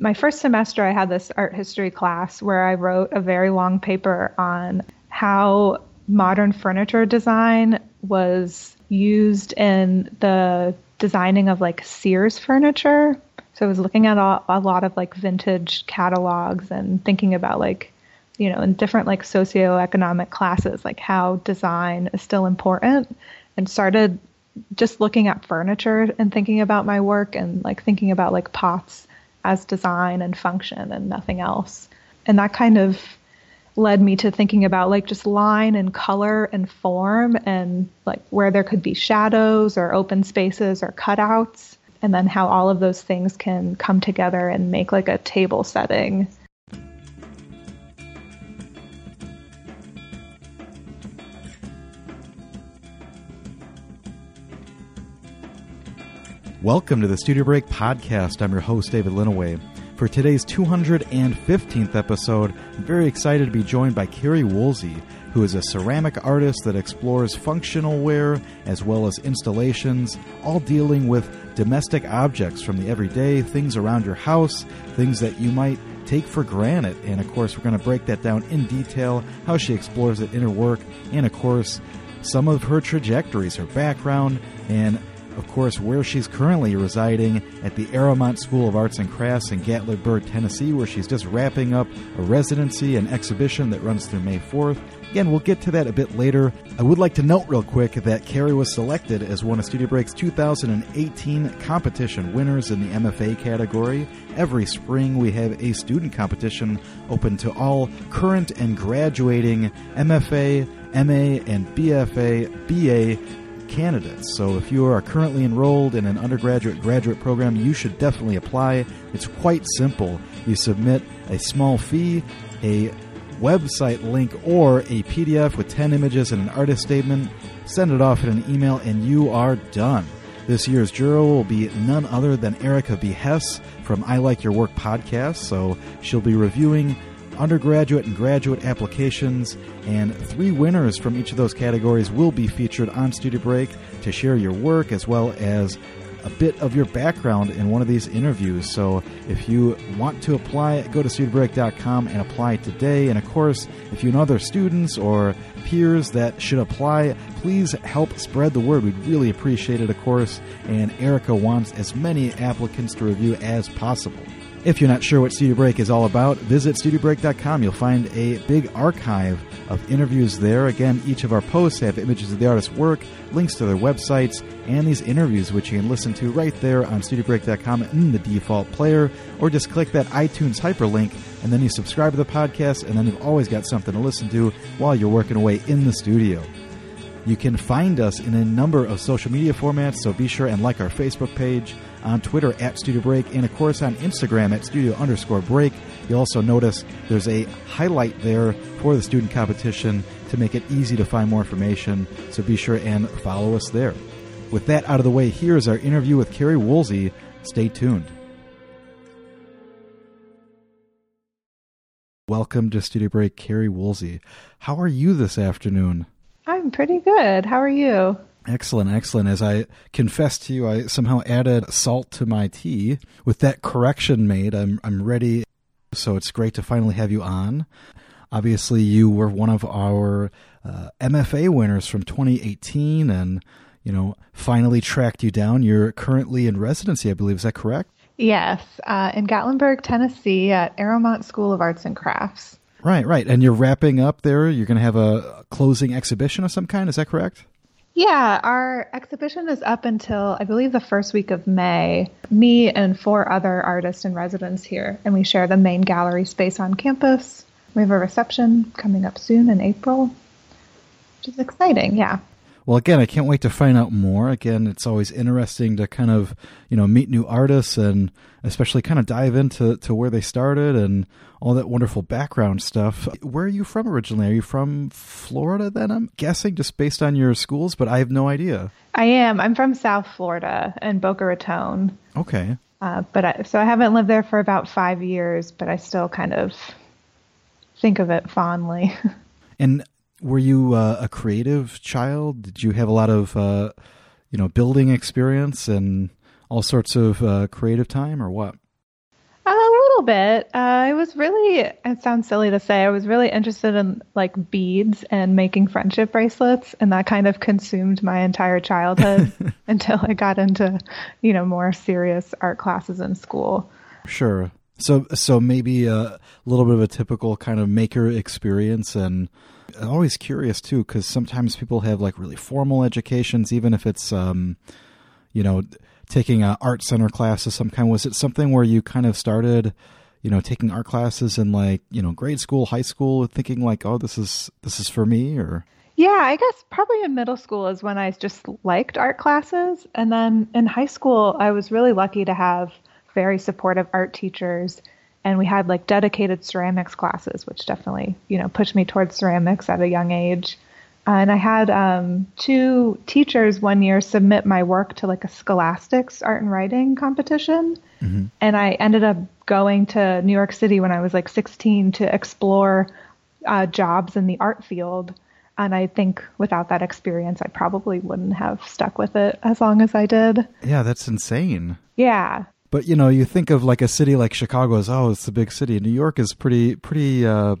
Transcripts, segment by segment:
my first semester, I had this art history class where I wrote a very long paper on how modern furniture design was used in the designing of like Sears furniture. So I was looking at a, a lot of like vintage catalogs and thinking about like, you know, in different like socioeconomic classes, like how design is still important and started just looking at furniture and thinking about my work and like thinking about like pots as design and function and nothing else. And that kind of led me to thinking about like just line and color and form and like where there could be shadows or open spaces or cutouts and then how all of those things can come together and make like a table setting Welcome to the Studio Break podcast. I'm your host, David Linneweh. For today's 215th episode, I'm very excited to be joined by Carrie Woolsey, who is a ceramic artist that explores functional ware as well as installations, all dealing with domestic objects from the everyday, things around your house, things that you might take for granted. And of course, we're going to break that down in detail, how she explores it in her work, and of course, some of her trajectories, her background, and of course, where she's currently residing at the Arrowmont School of Arts and Crafts in Gatlinburg, Tennessee, where she's just wrapping up a residency and exhibition that runs through May 4th. Again, we'll get to that a bit later. I would like to note real quick that Carrie was selected as one of Studio Break's 2018 competition winners in the MFA category. Every spring, we have a student competition open to all current and graduating MFA, MA, and BFA, BA candidates. So if you are currently enrolled in an undergraduate graduate program, you should definitely apply. It's quite simple. You submit a small fee, a website link, or a PDF with 10 images and an artist statement. Send it off in an email, and you are done. This year's juror will be none other than Erika B. Hess from I Like Your Work podcast. So she'll be reviewing undergraduate and graduate applications, and three winners from each of those categories will be featured on Studio Break to share your work as well as a bit of your background in one of these interviews. So if you want to apply, go to studiobreak.com and apply today. And of course, if you know other students or peers that should apply, please help spread the word. We'd really appreciate it, of course. And Erika wants as many applicants to review as possible. If you're not sure what Studio Break is all about, visit studiobreak.com. You'll find a big archive of interviews there. Again, each of our posts have images of the artist's work, links to their websites, and these interviews, which you can listen to right there on studiobreak.com in the default player, or just click that iTunes hyperlink, and then you subscribe to the podcast, and then you've always got something to listen to while you're working away in the studio. You can find us in a number of social media formats, so be sure and like our Facebook page on Twitter at Studio Break, and of course on Instagram at Studio underscore Break. You'll also notice there's a highlight there for the student competition to make it easy to find more information, so be sure and follow us there. With that out of the way, here's our interview with Carrie Woolsey. Stay tuned. Welcome to Studio Break, Carrie Woolsey. How are you this afternoon? I'm pretty good. How are you? Excellent, excellent. As I confess to you, I somehow added salt to my tea. With that correction made, I'm I'm ready. So it's great to finally have you on. Obviously, you were one of our uh, MFA winners from 2018, and you know finally tracked you down. You're currently in residency, I believe. Is that correct? Yes, uh, in Gatlinburg, Tennessee, at Arrowmont School of Arts and Crafts. Right, right. And you're wrapping up there. You're going to have a closing exhibition of some kind. Is that correct? Yeah, our exhibition is up until I believe the first week of May. Me and four other artists in residence here, and we share the main gallery space on campus. We have a reception coming up soon in April, which is exciting. Yeah. Well, again, I can't wait to find out more. Again, it's always interesting to kind of, you know, meet new artists and especially kind of dive into to where they started and all that wonderful background stuff. Where are you from originally? Are you from Florida then? I'm guessing just based on your schools, but I have no idea. I am. I'm from South Florida in Boca Raton. Okay. Uh, but I, so I haven't lived there for about five years, but I still kind of think of it fondly. and were you uh, a creative child? Did you have a lot of, uh, you know, building experience and all sorts of uh, creative time, or what? A little little bit. Uh, I was really, it sounds silly to say, I was really interested in like beads and making friendship bracelets, and that kind of consumed my entire childhood until I got into, you know, more serious art classes in school. Sure. So, so maybe a little bit of a typical kind of maker experience, and always curious too, because sometimes people have like really formal educations, even if it's, um, you know, taking a art center class of some kind. Was it something where you kind of started, you know, taking art classes in like you know grade school, high school, thinking like, oh, this is this is for me, or? Yeah, I guess probably in middle school is when I just liked art classes, and then in high school I was really lucky to have very supportive art teachers and we had like dedicated ceramics classes which definitely you know pushed me towards ceramics at a young age uh, and I had um, two teachers one year submit my work to like a Scholastics art and writing competition. Mm-hmm. And I ended up going to New York City when I was like 16 to explore uh, jobs in the art field. And I think without that experience, I probably wouldn't have stuck with it as long as I did. Yeah, that's insane. Yeah. But you know, you think of like a city like Chicago as oh, it's a big city. New York is pretty pretty uh,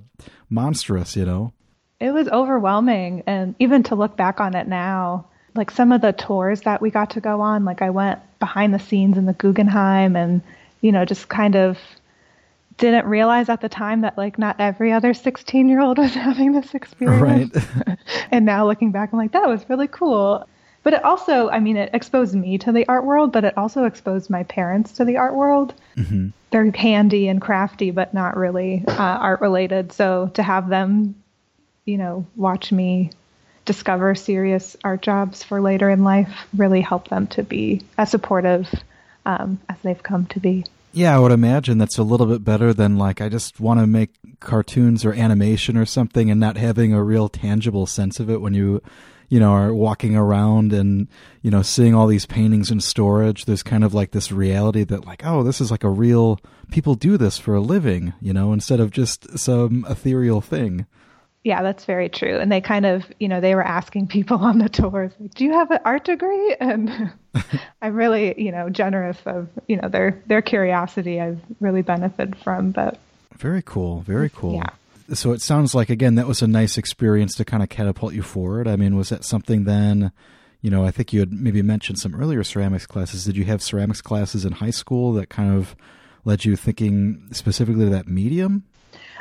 monstrous, you know it was overwhelming. And even to look back on it now, like some of the tours that we got to go on, like I went behind the scenes in the Guggenheim and, you know, just kind of didn't realize at the time that like not every other 16 year old was having this experience. Right. and now looking back, I'm like, that was really cool. But it also, I mean, it exposed me to the art world, but it also exposed my parents to the art world. Mm-hmm. They're handy and crafty, but not really uh, art related. So to have them you know, watch me discover serious art jobs for later in life really help them to be as supportive um, as they've come to be. Yeah, I would imagine that's a little bit better than like I just want to make cartoons or animation or something and not having a real tangible sense of it when you you know are walking around and you know seeing all these paintings in storage there's kind of like this reality that like oh this is like a real people do this for a living you know instead of just some ethereal thing yeah, that's very true. And they kind of, you know, they were asking people on the tours, like, "Do you have an art degree?" And I'm really, you know, generous of, you know, their their curiosity. I've really benefited from. But very cool, very cool. Yeah. So it sounds like again that was a nice experience to kind of catapult you forward. I mean, was that something then? You know, I think you had maybe mentioned some earlier ceramics classes. Did you have ceramics classes in high school that kind of led you thinking specifically to that medium?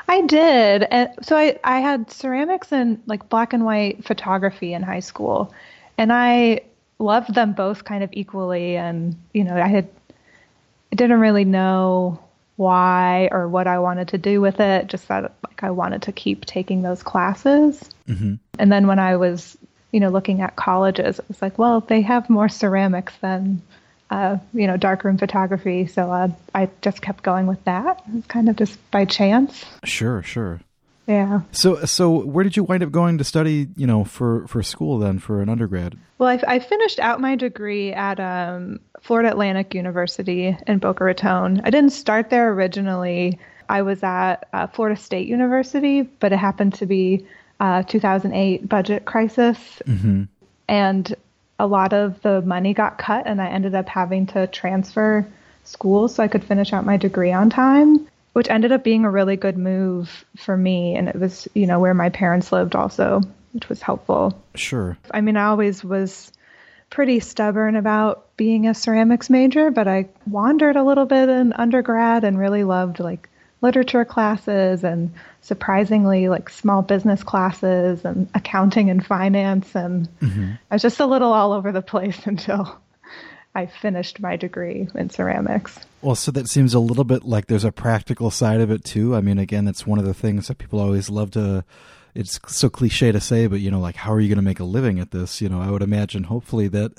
I did. And so I, I had ceramics and like black and white photography in high school. And I loved them both kind of equally. And, you know, I had, I didn't really know why or what I wanted to do with it, just that like I wanted to keep taking those classes. Mm-hmm. And then when I was, you know, looking at colleges, it was like, well, they have more ceramics than uh, you know, darkroom photography. So uh, I just kept going with that. It's kind of just by chance. Sure, sure. Yeah. So, so where did you wind up going to study? You know, for for school then for an undergrad. Well, I, I finished out my degree at um, Florida Atlantic University in Boca Raton. I didn't start there originally. I was at uh, Florida State University, but it happened to be uh, 2008 budget crisis, mm-hmm. and a lot of the money got cut and I ended up having to transfer schools so I could finish out my degree on time, which ended up being a really good move for me. And it was, you know, where my parents lived also, which was helpful. Sure. I mean, I always was pretty stubborn about being a ceramics major, but I wandered a little bit in undergrad and really loved like literature classes and surprisingly like small business classes and accounting and finance and mm-hmm. I was just a little all over the place until I finished my degree in ceramics. Well, so that seems a little bit like there's a practical side of it too. I mean, again, that's one of the things that people always love to it's so cliche to say, but you know, like how are you going to make a living at this? You know, I would imagine hopefully that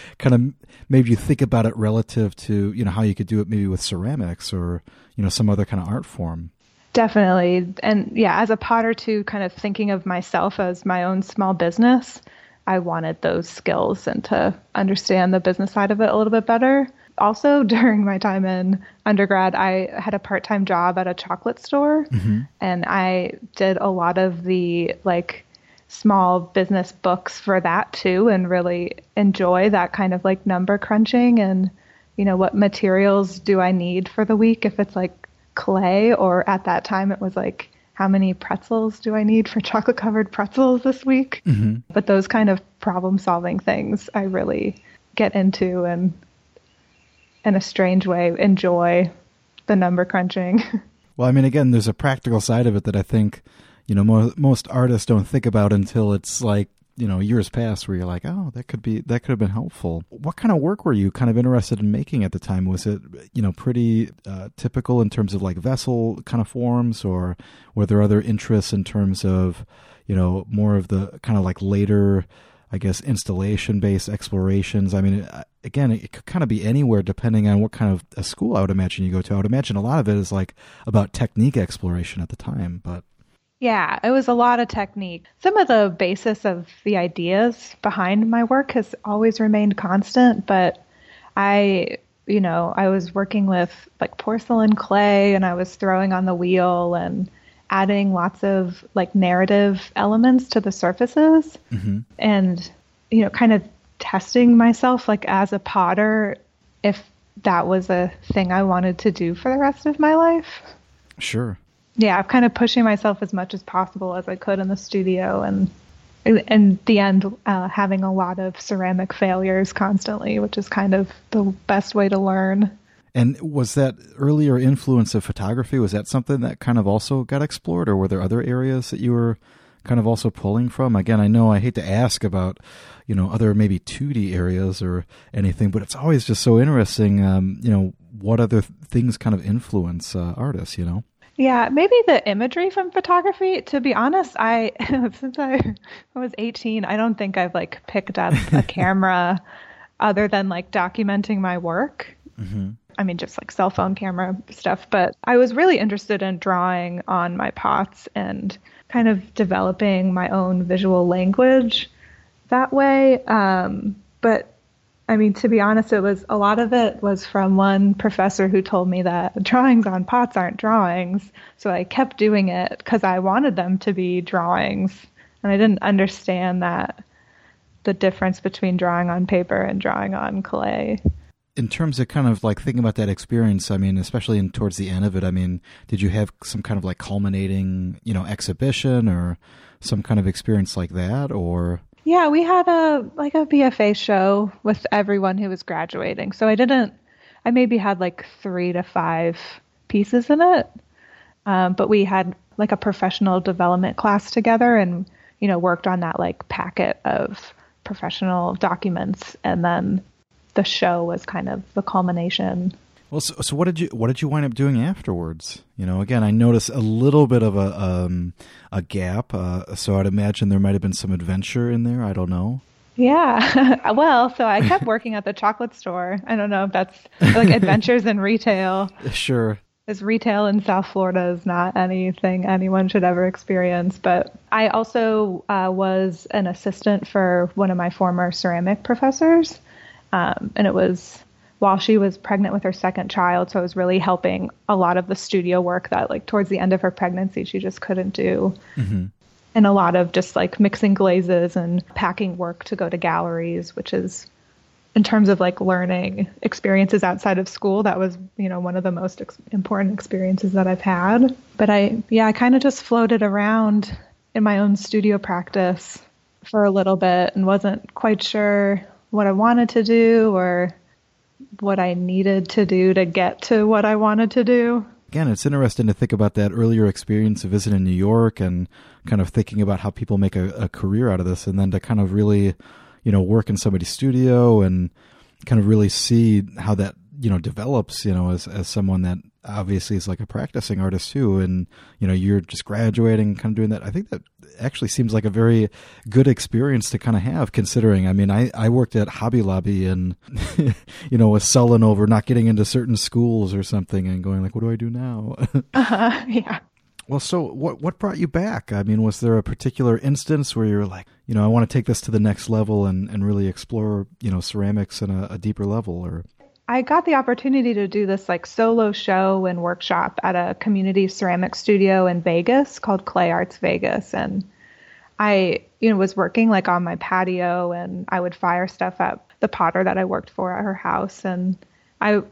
kind of made you think about it relative to you know how you could do it maybe with ceramics or you know some other kind of art form. Definitely, and yeah, as a potter too, kind of thinking of myself as my own small business. I wanted those skills and to understand the business side of it a little bit better also during my time in undergrad, I had a part time job at a chocolate store, mm-hmm. and I did a lot of the like small business books for that too, and really enjoy that kind of like number crunching and you know what materials do I need for the week if it's like clay, or at that time it was like, how many pretzels do I need for chocolate covered pretzels this week? Mm-hmm. But those kind of problem solving things I really get into and in a strange way enjoy the number crunching. Well, I mean, again, there's a practical side of it that I think, you know, mo- most artists don't think about until it's like, you know, years past where you're like, oh, that could be, that could have been helpful. What kind of work were you kind of interested in making at the time? Was it, you know, pretty uh, typical in terms of like vessel kind of forms or were there other interests in terms of, you know, more of the kind of like later, I guess, installation based explorations. I mean, again, it could kind of be anywhere depending on what kind of a school I would imagine you go to. I would imagine a lot of it is like about technique exploration at the time, but. Yeah, it was a lot of technique. Some of the basis of the ideas behind my work has always remained constant, but I, you know, I was working with like porcelain clay and I was throwing on the wheel and adding lots of like narrative elements to the surfaces mm-hmm. and you know kind of testing myself like as a potter if that was a thing I wanted to do for the rest of my life. Sure. Yeah, I'm kind of pushing myself as much as possible as I could in the studio and in the end uh, having a lot of ceramic failures constantly, which is kind of the best way to learn. And was that earlier influence of photography, was that something that kind of also got explored, or were there other areas that you were kind of also pulling from? Again, I know I hate to ask about, you know, other maybe 2D areas or anything, but it's always just so interesting, um, you know, what other things kind of influence uh, artists, you know? Yeah, maybe the imagery from photography. To be honest, I since I was 18, I don't think I've like picked up a camera other than like documenting my work. Mm-hmm. I mean, just like cell phone camera stuff. But I was really interested in drawing on my pots and kind of developing my own visual language that way. Um, but I mean, to be honest, it was a lot of it was from one professor who told me that drawings on pots aren't drawings. So I kept doing it because I wanted them to be drawings. And I didn't understand that the difference between drawing on paper and drawing on clay in terms of kind of like thinking about that experience, I mean, especially in towards the end of it, I mean, did you have some kind of like culminating, you know, exhibition or some kind of experience like that, or? Yeah, we had a like a BFA show with everyone who was graduating. So I didn't. I maybe had like three to five pieces in it, um, but we had like a professional development class together, and you know, worked on that like packet of professional documents, and then the show was kind of the culmination. Well, so, so, what did you what did you wind up doing afterwards? You know, again, I noticed a little bit of a um, a gap, uh, so I'd imagine there might have been some adventure in there. I don't know. Yeah, well, so I kept working at the chocolate store. I don't know if that's like adventures in retail. Sure. As retail in South Florida is not anything anyone should ever experience. But I also uh, was an assistant for one of my former ceramic professors. Um, and it was while she was pregnant with her second child. So it was really helping a lot of the studio work that, like, towards the end of her pregnancy, she just couldn't do. Mm-hmm. And a lot of just like mixing glazes and packing work to go to galleries, which is, in terms of like learning experiences outside of school, that was, you know, one of the most ex- important experiences that I've had. But I, yeah, I kind of just floated around in my own studio practice for a little bit and wasn't quite sure what I wanted to do or what I needed to do to get to what I wanted to do. Again, it's interesting to think about that earlier experience of visiting New York and kind of thinking about how people make a, a career out of this, and then to kind of really, you know, work in somebody's studio and kind of really see how that you know develops. You know, as as someone that obviously is like a practicing artist too, and you know, you're just graduating, kind of doing that. I think that actually seems like a very good experience to kind of have considering i mean i, I worked at hobby lobby and you know was sullen over not getting into certain schools or something and going like what do i do now uh-huh yeah well so what what brought you back i mean was there a particular instance where you were like you know i want to take this to the next level and and really explore you know ceramics in a, a deeper level or I got the opportunity to do this like solo show and workshop at a community ceramic studio in Vegas called Clay Arts Vegas. And I you know was working like on my patio and I would fire stuff up the potter that I worked for at her house. And I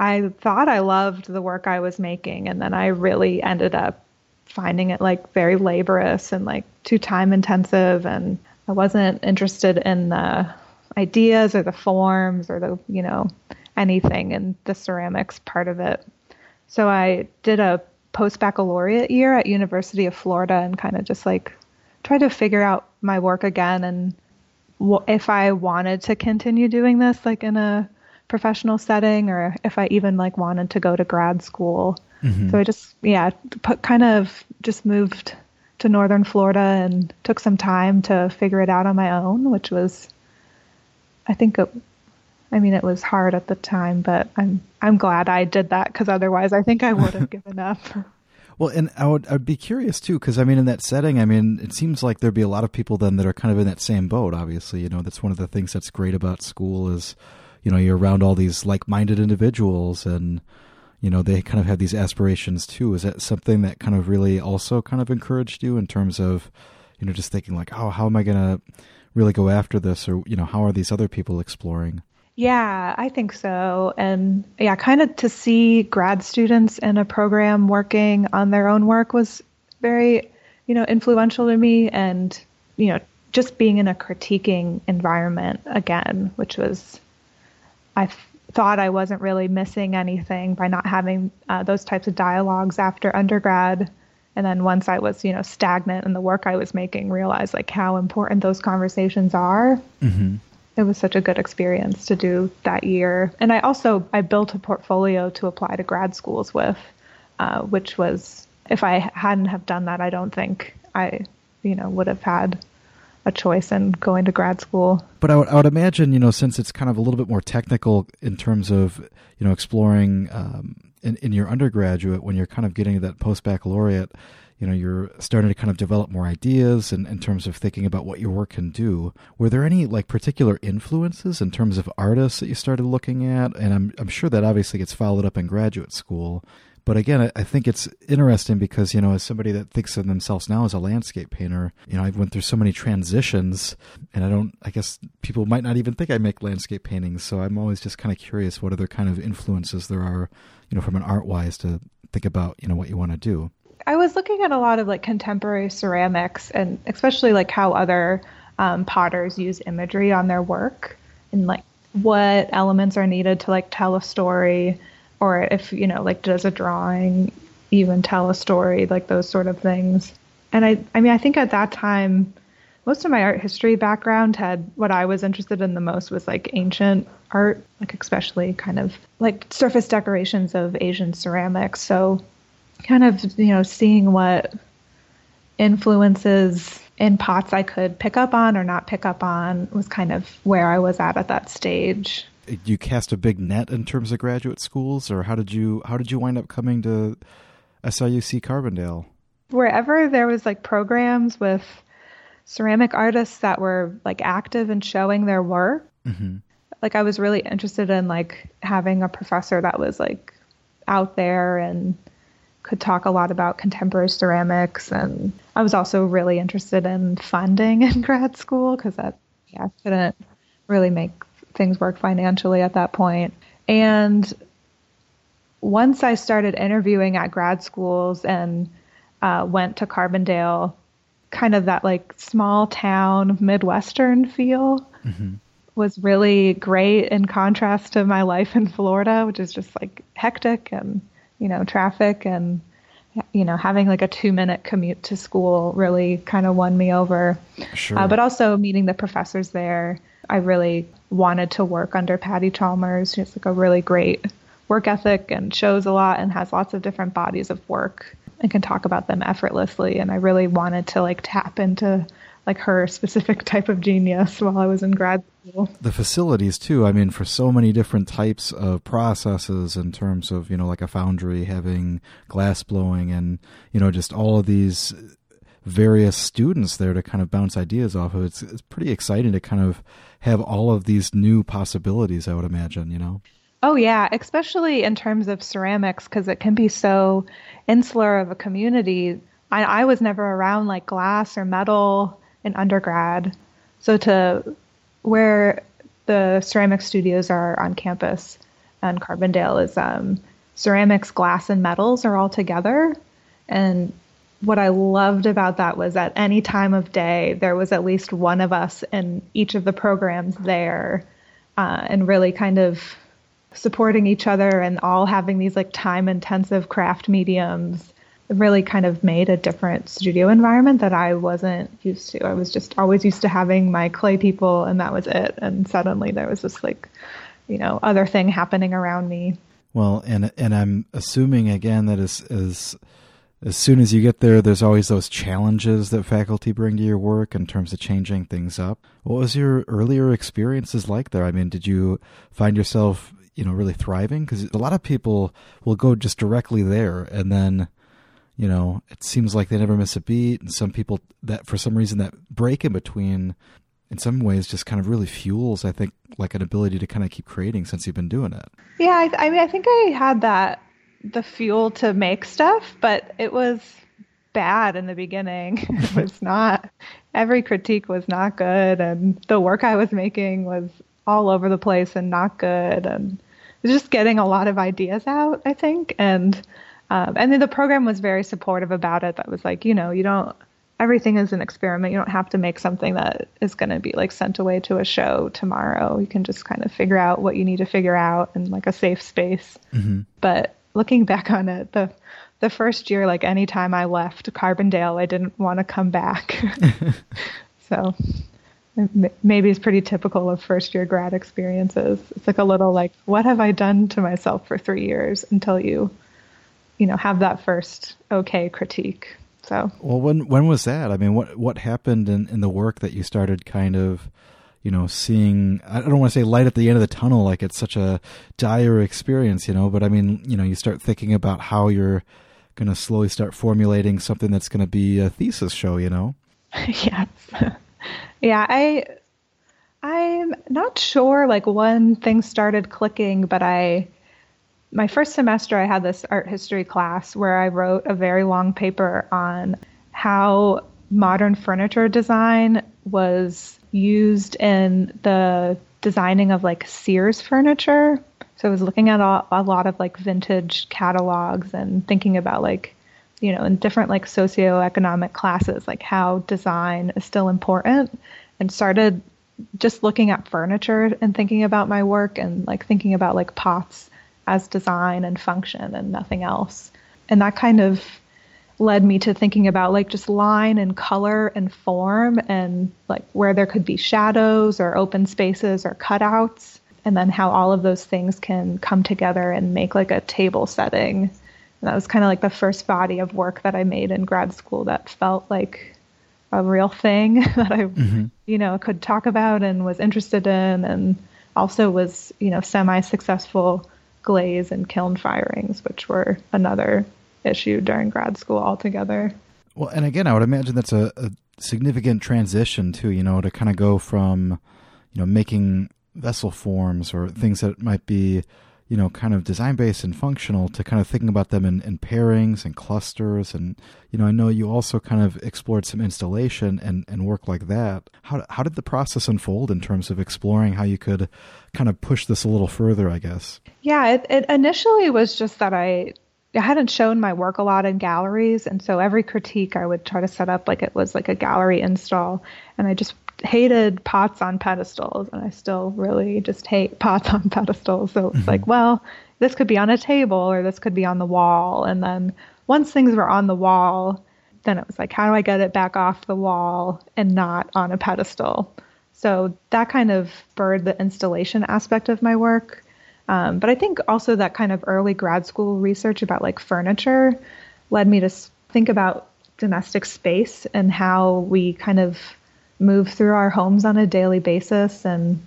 I thought I loved the work I was making, and then I really ended up finding it like very laborious and like too time intensive, and I wasn't interested in the ideas or the forms or the you know anything in the ceramics part of it. So I did a post baccalaureate year at University of Florida and kind of just like tried to figure out my work again and if I wanted to continue doing this like in a professional setting or if I even like wanted to go to grad school. Mm-hmm. So I just yeah, put, kind of just moved to northern Florida and took some time to figure it out on my own, which was I think it, I mean it was hard at the time, but I'm I'm glad I did that cuz otherwise I think I would have given up. Well, and I would I'd be curious too because I mean in that setting, I mean it seems like there'd be a lot of people then that are kind of in that same boat. Obviously, you know that's one of the things that's great about school is, you know, you're around all these like-minded individuals and you know they kind of have these aspirations too. Is that something that kind of really also kind of encouraged you in terms of, you know, just thinking like, oh, how am I gonna really go after this, or you know, how are these other people exploring? Yeah, I think so. And yeah, kind of to see grad students in a program working on their own work was very, you know, influential to me. And, you know, just being in a critiquing environment again, which was, I f- thought I wasn't really missing anything by not having uh, those types of dialogues after undergrad. And then once I was, you know, stagnant in the work I was making, realized like how important those conversations are. Mm-hmm it was such a good experience to do that year. And I also I built a portfolio to apply to grad schools with, uh, which was if I hadn't have done that, I don't think I you know would have had a choice in going to grad school. But I would, I would imagine you know since it's kind of a little bit more technical in terms of you know exploring um, in in your undergraduate when you're kind of getting that post baccalaureate you know you're starting to kind of develop more ideas and in terms of thinking about what your work can do. Were there any like particular influences in terms of artists that you started looking at? And i'm, I'm sure that obviously gets followed up in graduate school. But again I, I think it's interesting because you know as somebody that thinks of themselves now as a landscape painter you know I've went through so many transitions and i don't i guess people might not even think i make landscape paintings. So i'm always just kind of curious what other kind of influences there are you know from an art wise to think about you know what you want to do I was looking at a lot of like contemporary ceramics and especially like how other um, potters use imagery on their work and like what elements are needed to like tell a story or if you know like does a drawing even tell a story like those sort of things. And i i mean i think at that time most of my art history background had what i was interested in the most was like ancient art like especially kind of like surface decorations of asian ceramics. So kind of you know seeing what influences in pots I could pick up on or not pick up on was kind of where I was at at that stage. You cast a big net in terms of graduate schools, or how did you how did you wind up coming to SIUC Carbondale? Wherever there was like programs with ceramic artists that were like active and showing their work. Mm-hmm. Like I was really interested in like having a professor that was like out there and could talk a lot about contemporary ceramics and I was also really interested in funding in grad school because that yeah couldn't really make things work financially at that point and once I started interviewing at grad schools and uh, went to Carbondale kind of that like small town midwestern feel mm-hmm. was really great in contrast to my life in Florida which is just like hectic and you know, traffic and you know, having like a two minute commute to school really kind of won me over. Sure. Uh, but also meeting the professors there, I really wanted to work under Pattie Chalmers. She's like a really great work ethic and shows a lot and has lots of different bodies of work and can talk about them effortlessly. And I really wanted to like tap into like her specific type of genius while I was in grad school. The facilities too. I mean, for so many different types of processes in terms of you know like a foundry having glass blowing and you know just all of these various students there to kind of bounce ideas off of. It's it's pretty exciting to kind of have all of these new possibilities. I would imagine, you know. Oh yeah, especially in terms of ceramics because it can be so insular of a community. I, I was never around like glass or metal in undergrad. So to where the ceramic studios are on campus, and Carbondale is um, ceramics, glass, and metals are all together. And what I loved about that was at any time of day, there was at least one of us in each of the programs there uh, and really kind of supporting each other and all having these like time intensive craft mediums really kind of made a different studio environment that I wasn't used to. I was just always used to having my clay people and that was it. And suddenly there was this like, you know, other thing happening around me. Well, and and I'm assuming again that as as as soon as you get there, there's always those challenges that faculty bring to your work in terms of changing things up. What was your earlier experiences like there? I mean, did you find yourself, you know, really thriving? Because a lot of people will go just directly there and then, you know, it seems like they never miss a beat. And some people that, for some reason, that break in between, in some ways, just kind of really fuels, I think, like an ability to kind of keep creating since you've been doing it. Yeah, I, I mean, I think I had that the fuel to make stuff, but it was bad in the beginning. it was not every critique was not good and the work I was making was all over the place and not good and just getting a lot of ideas out, I think. And um, and then the program was very supportive about it. That was like, you know, you don't everything is an experiment. You don't have to make something that is going to be like sent away to a show tomorrow. You can just kind of figure out what you need to figure out in like a safe space. Mm-hmm. But looking back on it, the the first year, like anytime I left Carbondale, I didn't want to come back. so maybe it's pretty typical of first year grad experiences. It's like a little like, what have I done to myself for three years until you, you know, have that first okay critique. So well, when when was that? I mean, what what happened in in the work that you started kind of you know, seeing, I don't want to say light at the end of the tunnel, like it's such a dire experience, you know, but I mean, you know, you start thinking about how you're going to slowly start formulating something that's going to be a thesis show, you know? yes. yeah. I, I'm not sure like when things started clicking, but I, my first semester, I had this art history class where I wrote a very long paper on how modern furniture design was used in the designing of like Sears furniture. So I was looking at a, a lot of like vintage catalogs and thinking about like, you know, in different like socioeconomic classes, like how design is still important and started just looking at furniture and thinking about my work and like thinking about like pots as design and function and nothing else. And that kind of led me to thinking about like just line and color and form and like where there could be shadows or open spaces or cutouts and then how all of those things can come together and make like a table setting. And that was kind of like the first body of work that I made in grad school that felt like a real thing that I, mm-hmm. you know, could talk about and was interested in, and also was, you know, semi-successful glaze and kiln firings, which were another issue during grad school altogether. Well, and again, I would imagine that's a, a significant transition too. You know, to kind of go from, you know, making vessel forms or things that might be, you know, kind of design based and functional to kind of thinking about them in, in, pairings and clusters. And, you know, I know you also kind of explored some installation and, and work like that. How, how did the process unfold in terms of exploring how you could kind of push this a little further, I guess? Yeah, it, it initially was just that I I hadn't shown my work a lot in galleries, and so every critique I would try to set up like it was like a gallery install, and I just hated pots on pedestals, and I still really just hate pots on pedestals. So it's mm-hmm. like, well, this could be on a table or this could be on the wall, and then once things were on the wall, then it was like, how do I get it back off the wall and not on a pedestal? So that kind of spurred the installation aspect of my work. Um, but I think also that kind of early grad school research about like furniture led me to think about domestic space and how we kind of move through our homes on a daily basis. And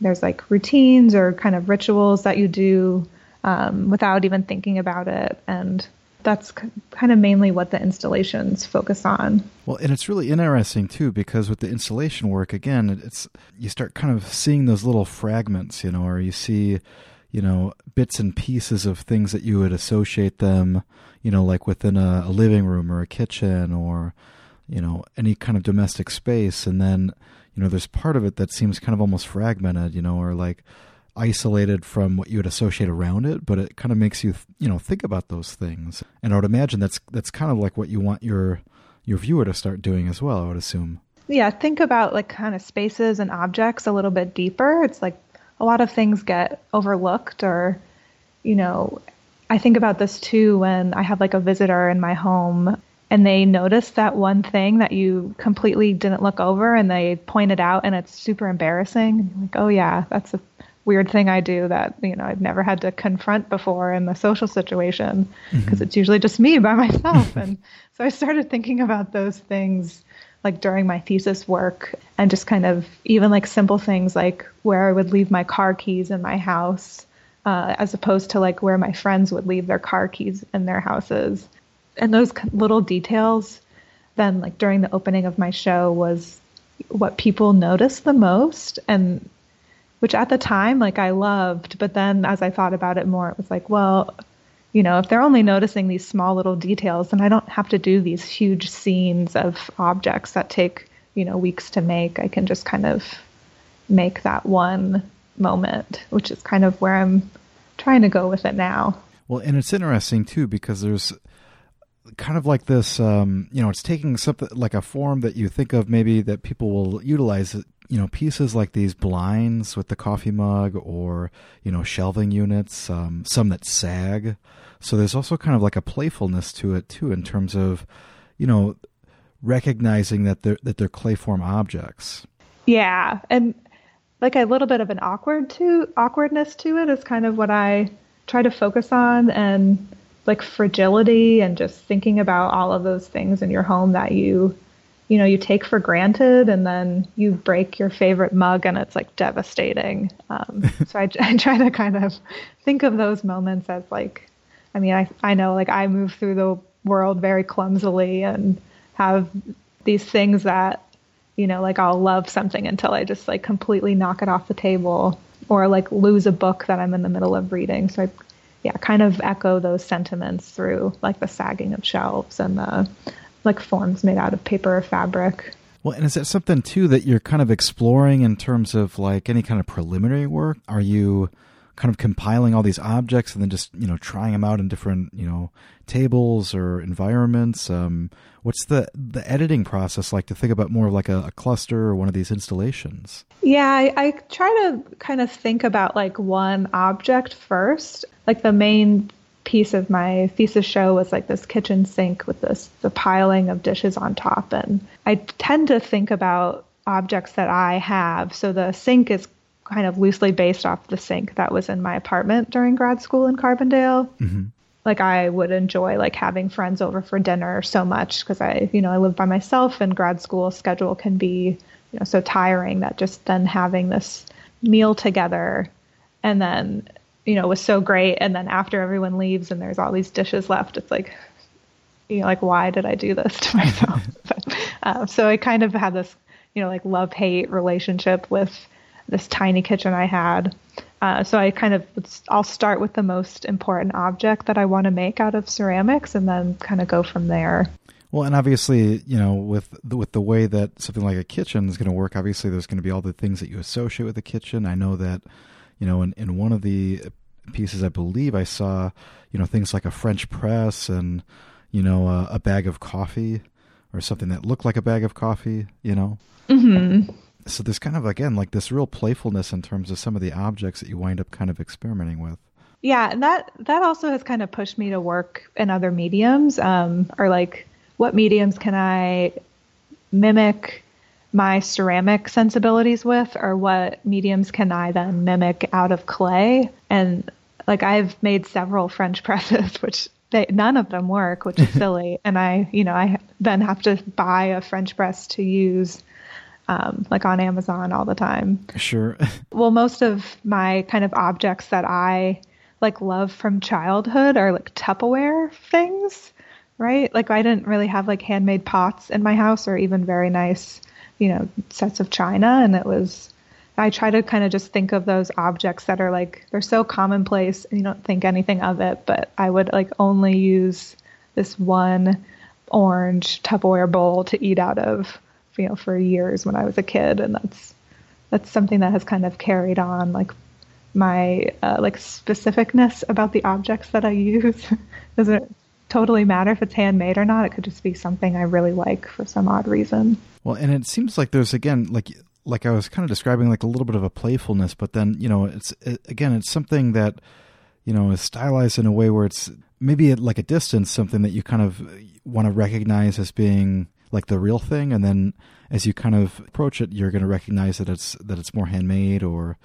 there's like routines or kind of rituals that you do um, without even thinking about it. And that's kind of mainly what the installations focus on. Well, and it's really interesting too because with the installation work, again, it's you start kind of seeing those little fragments, you know, or you see, you know, bits and pieces of things that you would associate them, you know, like within a, a living room or a kitchen or, you know, any kind of domestic space, and then, you know, there's part of it that seems kind of almost fragmented, you know, or like isolated from what you would associate around it, but it kind of makes you, you know, think about those things. And I would imagine that's that's kind of like what you want your your viewer to start doing as well. I would assume. Yeah, think about like kind of spaces and objects a little bit deeper. It's like a lot of things get overlooked, or you know, I think about this too when I have like a visitor in my home and they notice that one thing that you completely didn't look over and they point it out and it's super embarrassing. Like, oh yeah, that's a weird thing I do that, you know, I've never had to confront before in the social situation because mm-hmm. it's usually just me by myself. and so I started thinking about those things like during my thesis work and just kind of even like simple things like where I would leave my car keys in my house uh, as opposed to like where my friends would leave their car keys in their houses and those little details then like during the opening of my show was what people noticed the most and which at the time like I loved but then as I thought about it more it was like well you know if they're only noticing these small little details then I don't have to do these huge scenes of objects that take you know weeks to make. I can just kind of make that one moment which is kind of where I'm trying to go with it now. Well and it's interesting too because there's kind of like this um, you know it's taking something like a form that you think of maybe that people will utilize you know pieces like these blinds with the coffee mug or you know shelving units um, some that sag. So there's also kind of like a playfulness to it too in terms of you know recognizing that they're that they're clayform objects. Yeah and like a little bit of an awkward to awkwardness to it is kind of what i try to focus on and like fragility and just thinking about all of those things in your home that you you know you take for granted and then you break your favorite mug and it's like devastating. Um, so I, I try to kind of think of those moments as like i mean I, I know like i move through the world very clumsily and have these things that you know like i'll love something until i just like completely knock it off the table or like lose a book that i'm in the middle of reading. So i yeah, kind of echo those sentiments through like the sagging of shelves and the like forms made out of paper or fabric. Well, and is that something too that you're kind of exploring in terms of like any kind of preliminary work? Are you kind of compiling all these objects and then just you know trying them out in different you know tables or environments? Um, what's the the editing process like to think about more of like a, a cluster or one of these installations? Yeah, I, I try to kind of think about like one object first. Like the main piece of my thesis show was like this kitchen sink with this the piling of dishes on top and I tend to think about objects that I have. So the sink is kind of loosely based off the sink that was in my apartment during grad school in Carbondale. Mm-hmm. Like I would enjoy like having friends over for dinner so much because I, you know, I live by myself and grad school schedule can be, you know, so tiring that just then having this meal together and then you know, was so great. And then after everyone leaves and there's all these dishes left, it's like, you know, like, why did I do this to myself? but, uh, so I kind of had this, you know, like love hate relationship with this tiny kitchen I had. Uh, so I kind of, I'll start with the most important object that I want to make out of ceramics and then kind of go from there. Well, and obviously, you know, with the, with the way that something like a kitchen is going to work, obviously there's going to be all the things that you associate with a kitchen. I know that you know, in, in one of the pieces, I believe I saw, you know, things like a French press and, you know, a, a bag of coffee or something that looked like a bag of coffee, you know? Mm-hmm. So there's kind of, again, like this real playfulness in terms of some of the objects that you wind up kind of experimenting with. Yeah, and that that also has kind of pushed me to work in other mediums, um, or like what mediums can I mimic my ceramic sensibilities with or what mediums can I then mimic out of clay. And like I've made several French presses, which they, none of them work, which is silly. and I, you know, I then have to buy a French press to use um, like on Amazon all the time. Sure. well, most of my kind of objects that I like love from childhood are like Tupperware things, right? Like I didn't really have like handmade pots in my house or even very nice you know, sets of china. And it was, I try to kind of just think of those objects that are like, they're so commonplace and you don't think anything of it, but I would like only use this one orange Tupperware bowl to eat out of, you know, for years when I was a kid. And that's, that's something that has kind of carried on like my uh, like specificness about the objects that I use. Doesn't totally matter if it's handmade or not. It could just be something I really like for some odd reason. Well, and it seems like there's again like like I was kind of describing like a little bit of a playfulness, but then you know it's it, again it's something that you know is stylized in a way where it's maybe at like a distance something that you kind of want to recognize as being like the real thing, and then as you kind of approach it, you're going to recognize that it's that it's more handmade, or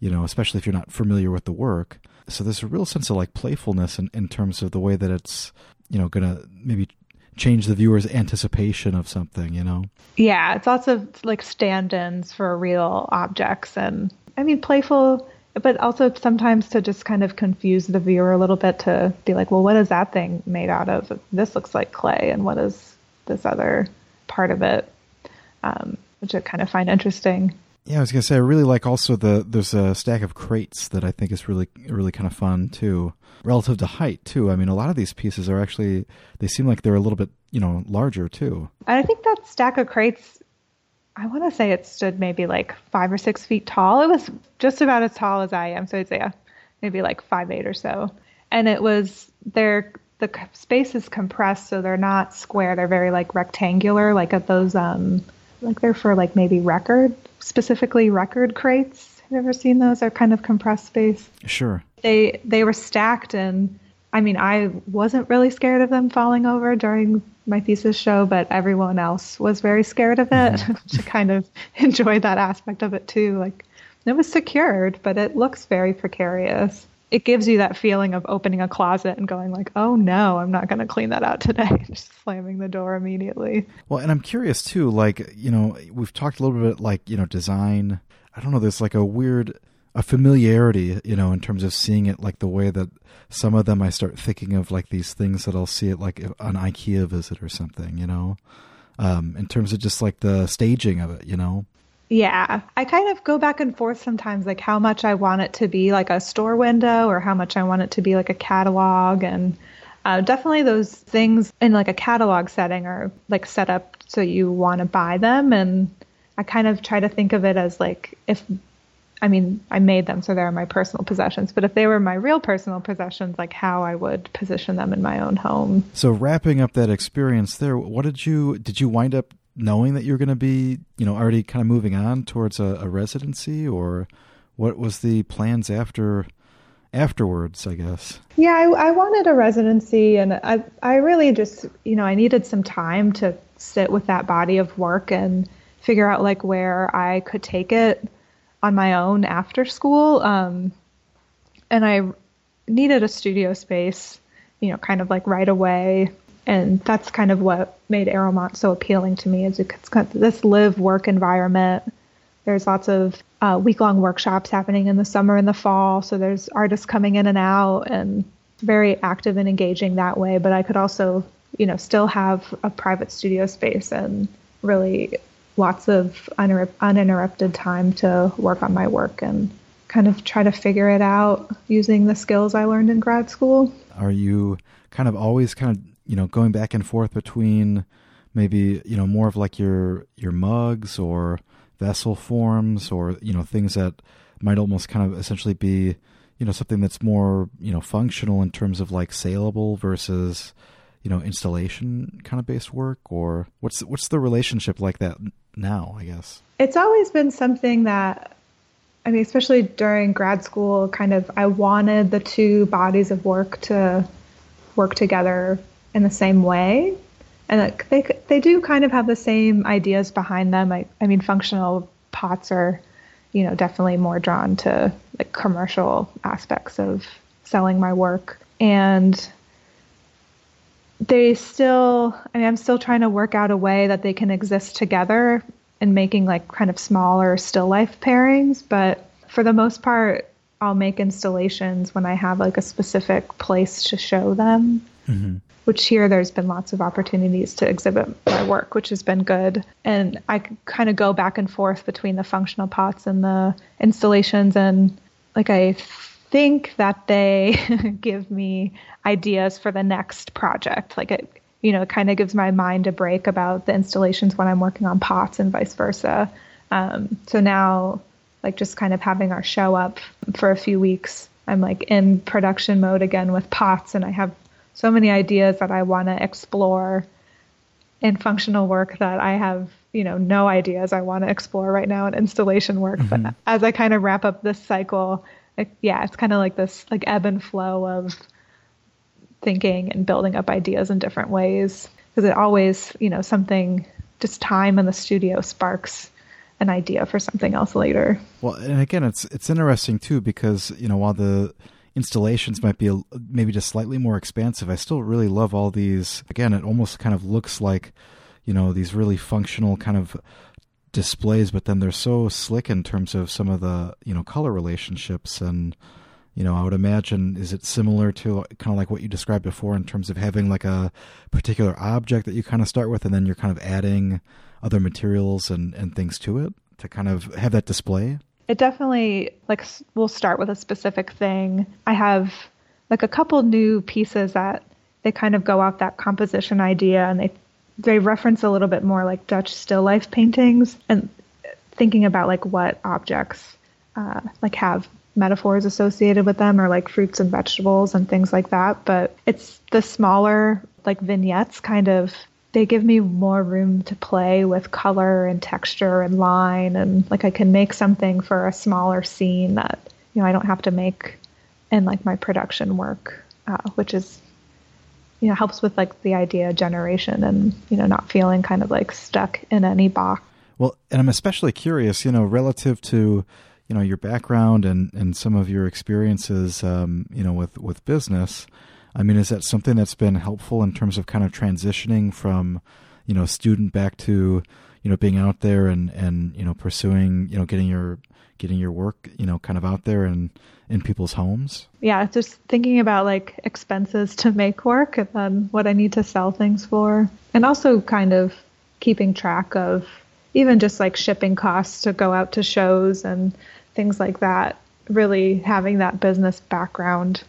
you know, especially if you're not familiar with the work. So there's a real sense of like playfulness in, in terms of the way that it's you know going to maybe change the viewer's anticipation of something. You know. Yeah, it's also like stand-ins for real objects, and I mean playful but also sometimes to just kind of confuse the viewer a little bit to be like, well, what is that thing made out of? This looks like clay, and what is this other part of it? Um, which I kind of find interesting. Yeah, I was gonna say I really like also the there's a stack of crates that I think is really really kind of fun too, relative to height too. I mean, a lot of these pieces are actually they seem like they're a little bit you know larger too. And I think that stack of crates I want to say it stood maybe like five or six feet tall. It was just about as tall as I am, so I'd say yeah, maybe like five eight or so. And it was there. The space is compressed, so they're not square. They're very like rectangular, like at those um, like they're for like maybe record, specifically record crates. Have you ever seen those? They're kind of compressed space. Sure. They they were stacked, and I mean, I wasn't really scared of them falling over during my thesis show, but everyone else was very scared of it mm-hmm. to kind of enjoy that aspect of it too. Like it was secured, but it looks very precarious. It gives you that feeling of opening a closet and going like, "Oh no, I'm not going to clean that out today." Just slamming the door immediately. Well, and I'm curious too. Like you know, we've talked a little bit like you know design. I don't know. There's like a weird a familiarity, you know, in terms of seeing it like the way that some of them I start thinking of like these things that I'll see it like an IKEA visit or something, you know, um, in terms of just like the staging of it, you know. Yeah, I kind of go back and forth sometimes, like how much I want it to be like a store window or how much I want it to be like a catalog. And uh, definitely those things in like a catalog setting are like set up so you want to buy them. And I kind of try to think of it as like if I mean, I made them, so they're my personal possessions. But if they were my real personal possessions, like how I would position them in my own home. So wrapping up that experience there, what did you did you wind up knowing that you're going to be, you know, already kind of moving on towards a, a residency, or what was the plans after? afterwards, I guess. Yeah, I, I, wanted a residency, and I I really just you know I needed some time to sit with that body of work and figure out like where I could take it on my own after school. Um, and I needed a studio space, you know, kind of like right away. And that's kind of what made Arrowmont so appealing to me is it's this live work environment. There's lots of uh, week long workshops happening in the summer and the fall. So there's artists coming in and out and very active and engaging that way. But I could also, you know, still have a private studio space and really lots of uninterrupted time to work on my work and kind of try to figure it out using the skills I learned in grad school. Are you kind of always kind of, you know, going back and forth between maybe, you know, more of like your your mugs or vessel forms or, you know, things that might almost kind of essentially be, you know, something that's more, you know, functional in terms of like saleable versus you know installation kind of based work? Or what's what's the relationship like that now i guess? It's always been something that i mean especially during grad school kind of i wanted the two bodies of work to work together in the same way. And they they do kind of have the same ideas behind them. I, I mean functional pots are you know definitely more drawn to like commercial aspects of selling my work. And they still I mean I'm still trying to work out a way that they can exist together and making like kind of smaller still life pairings, but for the most part I'll make installations when I have like a specific place to show them. Mm-hmm. Which here there's been lots of opportunities to exhibit my work, which has been good. And I kind of go back and forth between the functional pots and the installations and like I think that they give me ideas for the next project. Like it, you know, it kind of gives my mind a break about the installations when I'm working on pots and vice versa. Um, so now like just kind of having our show up for a few weeks. I'm like in production mode again with pots, and I have so many ideas that I want to explore in functional work that I have, you know, no ideas I want to explore right now in installation work. Mm-hmm. But as I kind of wrap up this cycle, yeah, it's kind of like this like ebb and flow of thinking and building up ideas in different ways because it always, you know, something just time in the studio sparks an idea for something else later. Well, and again, it's it's interesting too because you know while the installations might be a, maybe just slightly more expansive, I still really love all these. Again, it almost kind of looks like you know these really functional kind of displays, but then they're so slick in terms of some of the you know color relationships and you know, I would imagine is it similar to kind of like what you described before in terms of having like a particular object that you kind of start with and then you're kind of adding other materials and and things to it to kind of have that display? It definitely like we'll start with a specific thing. I have like a couple new pieces that they kind of go off that composition idea and they they reference a little bit more like Dutch still life paintings and thinking about like what objects uh, like have metaphors associated with them or like fruits and vegetables and things like that. But it's the smaller like vignettes kind of they give me more room to play with color and texture and line and like I can make something for a smaller scene that you know I don't have to make in like my production work, uh, which is you know helps with like the idea generation and you know not feeling kind of like stuck in any box. Well, and I'm especially curious, you know, relative to you know your background and and some of your experiences um, you know with with business i mean is that something that's been helpful in terms of kind of transitioning from you know student back to you know being out there and and you know pursuing you know getting your getting your work you know kind of out there and in people's homes yeah just thinking about like expenses to make work and then what i need to sell things for and also kind of keeping track of even just like shipping costs to go out to shows and things like that. Really having that business background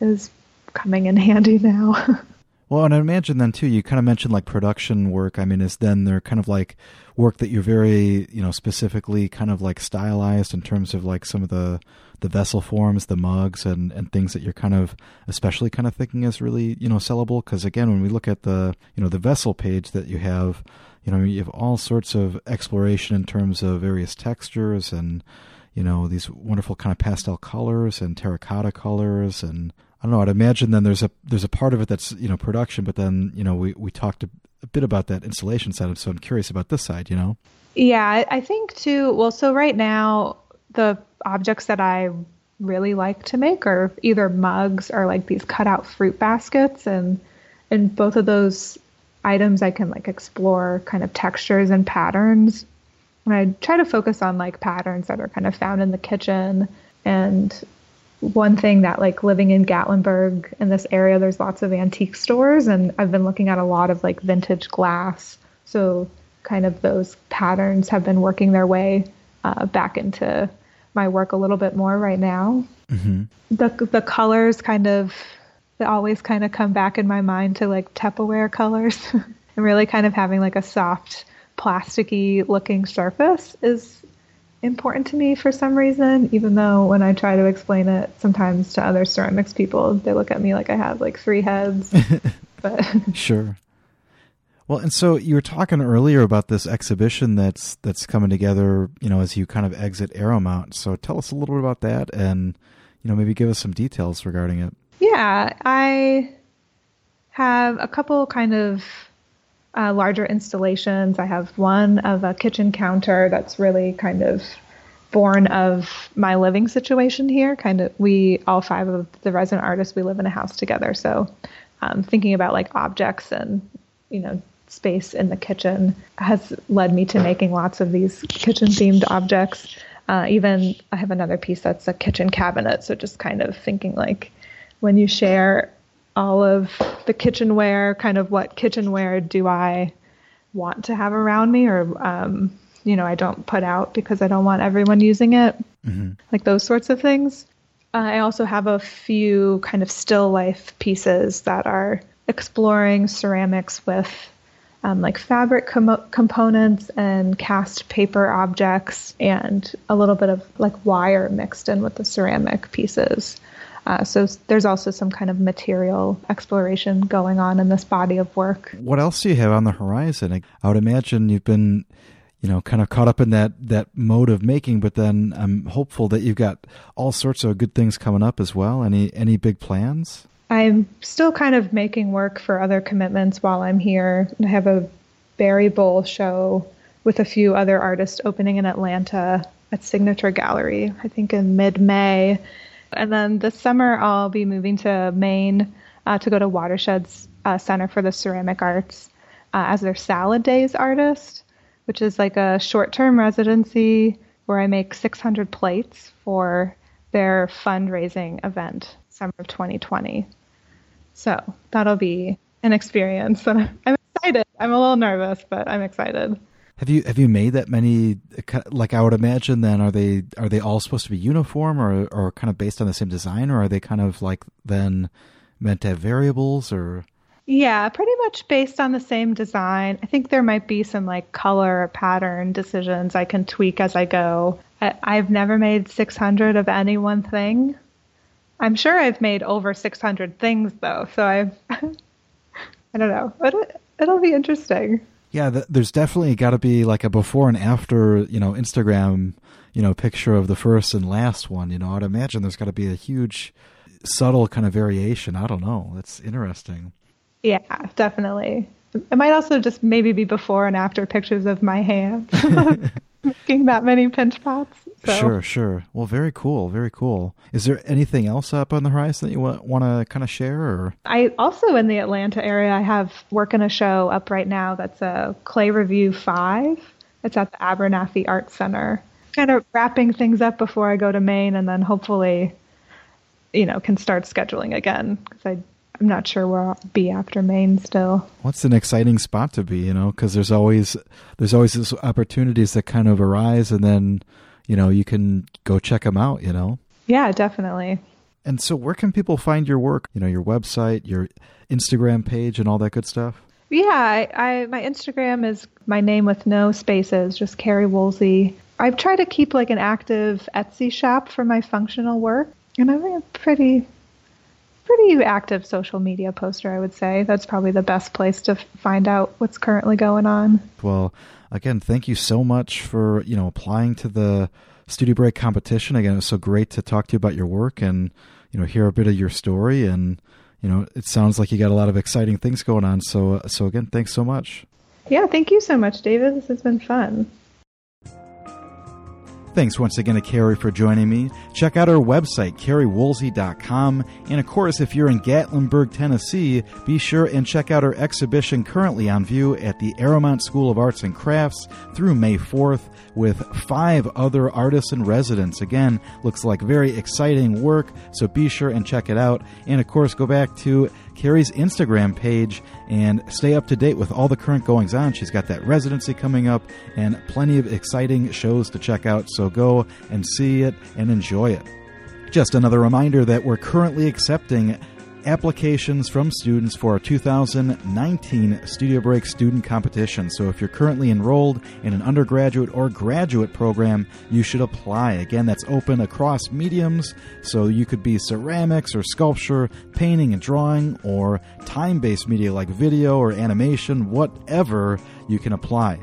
is coming in handy now. well, and I imagine then too, you kind of mentioned like production work. I mean, is then they're kind of like work that you're very, you know, specifically kind of like stylized in terms of like some of the the vessel forms, the mugs, and and things that you're kind of especially kind of thinking is really you know sellable. Because again, when we look at the you know the vessel page that you have, you know, you have all sorts of exploration in terms of various textures and you know these wonderful kind of pastel colors and terracotta colors and I don't know. I'd imagine then there's a there's a part of it that's you know production, but then you know we we talked a, a bit about that installation side, so I'm curious about this side. You know. Yeah, I think too. Well, so right now the objects that I really like to make are either mugs or like these cutout fruit baskets, and in both of those items I can like explore kind of textures and patterns and I try to focus on like patterns that are kind of found in the kitchen. And one thing that like living in Gatlinburg in this area, there's lots of antique stores, and I've been looking at a lot of like vintage glass. So kind of those patterns have been working their way uh, back into my work a little bit more right now. Mm-hmm. The the colors kind of they always kind of come back in my mind to like Tupperware colors, and really kind of having like a soft plasticky looking surface is important to me for some reason, even though when I try to explain it sometimes to other ceramics people, they look at me like I have like three heads. but sure. Well, and so you were talking earlier about this exhibition that's that's coming together, you know, as you kind of exit Arrowmont. So tell us a little bit about that and you know, maybe give us some details regarding it. Yeah, I have a couple kind of uh, larger installations. I have one of a kitchen counter that's really kind of born of my living situation here. Kind of, we all five of the resident artists we live in a house together. So, um, thinking about like objects and you know space in the kitchen has led me to making lots of these kitchen themed objects. Uh, even I have another piece that's a kitchen cabinet. So just kind of thinking like when you share all of the kitchenware, kind of what kitchenware do I want to have around me or, um, you know, I don't put out because I don't want everyone using it, mm-hmm. like those sorts of things. Uh, I also have a few kind of still life pieces that are exploring ceramics with um, like fabric com- components and cast paper objects and a little bit of like wire mixed in with the ceramic pieces. Uh, so there's also some kind of material exploration going on in this body of work. What else do you have on the horizon? I would imagine you've been, you know, kind of caught up in that that mode of making, but then I'm hopeful that you've got all sorts of good things coming up as well. Any any big plans? I'm still kind of making work for other commitments while I'm here. I have a Berry Bowl show with a few other artists opening in Atlanta at Signature Gallery, I think in mid May. And then this summer, I'll be moving to Maine uh, to go to Watershed's uh, Center for the Ceramic Arts uh, as their Salad Days artist, which is like a short term residency where I make 600 plates for their fundraising event, summer of 2020. So that'll be an experience. And I'm excited. I'm a little nervous, but I'm excited. Have you have you made that many? Like I would imagine, then are they are they all supposed to be uniform or or kind of based on the same design, or are they kind of like then meant to have variables or? Yeah, pretty much based on the same design. I think there might be some like color or pattern decisions I can tweak as I go. I, I've never made 600 of any one thing. I'm sure I've made over 600 things though, so I've I don't know, but it, it'll be interesting. Yeah, th- there's definitely got to be like a before and after, you know, Instagram, you know, picture of the first and last one. You know, I'd imagine there's got to be a huge, subtle kind of variation. I don't know. That's interesting. Yeah, definitely. It might also just maybe be before and after pictures of my hands making that many pinch pots. So. Sure, sure. Well, very cool, very cool. Is there anything else up on the horizon that you want, want to kind of share? Or I also in the Atlanta area, I have working a show up right now that's a Clay Review Five. It's at the Abernathy Art Center. Kind of wrapping things up before I go to Maine, and then hopefully, you know, can start scheduling again because I I'm not sure where I'll be after Maine still. What's an exciting spot to be, you know, because there's always there's always these opportunities that kind of arise, and then you know you can go check them out, you know. Yeah, definitely. And so, where can people find your work? You know, your website, your Instagram page, and all that good stuff. Yeah, I, I my Instagram is my name with no spaces, just Carrie Woolsey. I've tried to keep like an active Etsy shop for my functional work, and I'm pretty pretty active social media poster, I would say. That's probably the best place to find out what's currently going on. Well, again, thank you so much for, you know, applying to the Studio Break competition. Again, it was so great to talk to you about your work and, you know, hear a bit of your story and, you know, it sounds like you got a lot of exciting things going on. So, uh, so again, thanks so much. Yeah, thank you so much, David. This has been fun. Thanks once again to Carrie for joining me. Check out our website, carriewoolsey.com. And of course, if you're in Gatlinburg, Tennessee, be sure and check out our exhibition currently on view at the Arrowmont School of Arts and Crafts through May 4th with five other artists in residence. Again, looks like very exciting work, so be sure and check it out. And of course, go back to Carrie's Instagram page and stay up to date with all the current goings on. She's got that residency coming up and plenty of exciting shows to check out, so go and see it and enjoy it. Just another reminder that we're currently accepting applications from students for our 2019 Studio Break student competition. So if you're currently enrolled in an undergraduate or graduate program, you should apply. Again, that's open across mediums, so you could be ceramics or sculpture, painting and drawing, or time based media like video or animation, whatever, you can apply.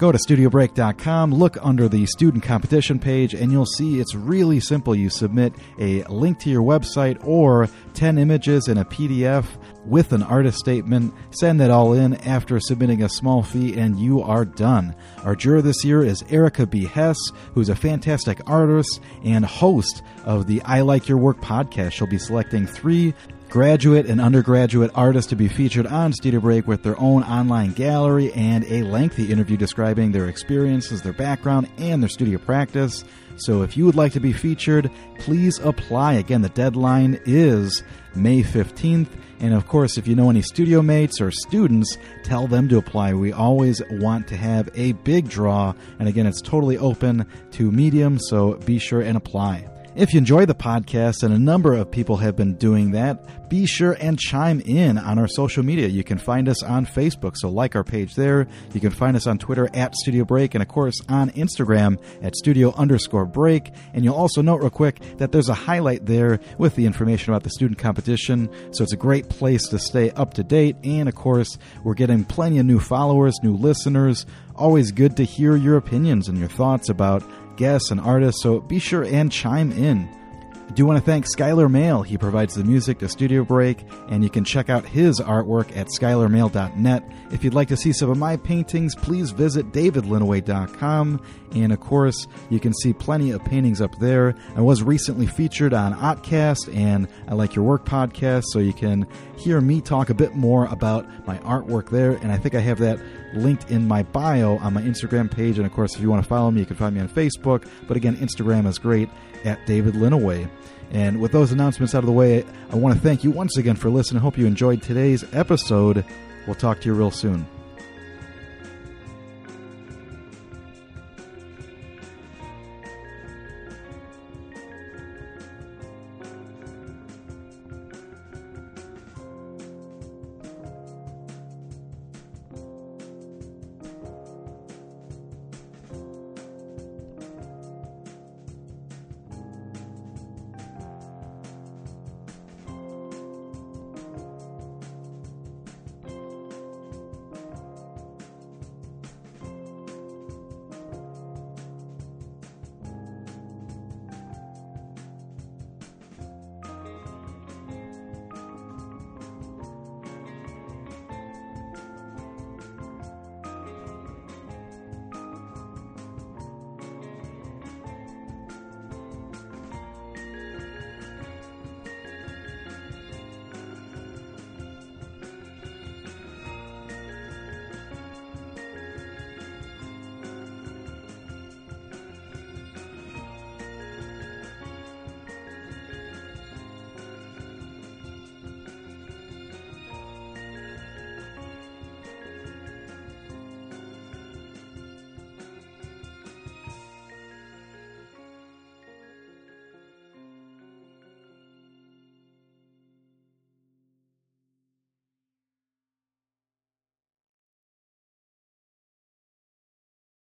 Go to studiobreak.com, look under the student competition page, and you'll see it's really simple. You submit a link to your website or 10 images in a PDF with an artist statement. Send that all in after submitting a small fee, and you are done. Our juror this year is Erika B. Hess, who's a fantastic artist and host of the I Like Your Work podcast. She'll be selecting three graduate and undergraduate artists to be featured on Studio Break with their own online gallery and a lengthy interview describing their experiences, their background, and their studio practice. So if you would like to be featured, please apply. Again, the deadline is May 15th. And of course, if you know any studio mates or students, tell them to apply. We always want to have a big draw. And again, it's totally open to medium, so be sure and apply. If you enjoy the podcast, and a number of people have been doing that, be sure and chime in on our social media. You can find us on Facebook, so like our page there. You can find us on Twitter at Studio Break, and of course on Instagram at Studio underscore Break. And you'll also note real quick that there's a highlight there with the information about the student competition, so it's a great place to stay up to date. And of course, we're getting plenty of new followers, new listeners. Always good to hear your opinions and your thoughts about guests and artists, so be sure and chime in. I do want to thank Skylar Mail. He provides the music to Studio Break, and you can check out his artwork at skylarmail.net. If you'd like to see some of my paintings, please visit davidlinneweh.com. And of course, you can see plenty of paintings up there. I was recently featured on Otcast and I Like Your Work podcast, so you can hear me talk a bit more about my artwork there. And I think I have that linked in my bio on my Instagram page. And of course, if you want to follow me, you can find me on Facebook. But again, Instagram is great at David Linneweh. And with those announcements out of the way, I want to thank you once again for listening. I hope you enjoyed today's episode. We'll talk to you real soon.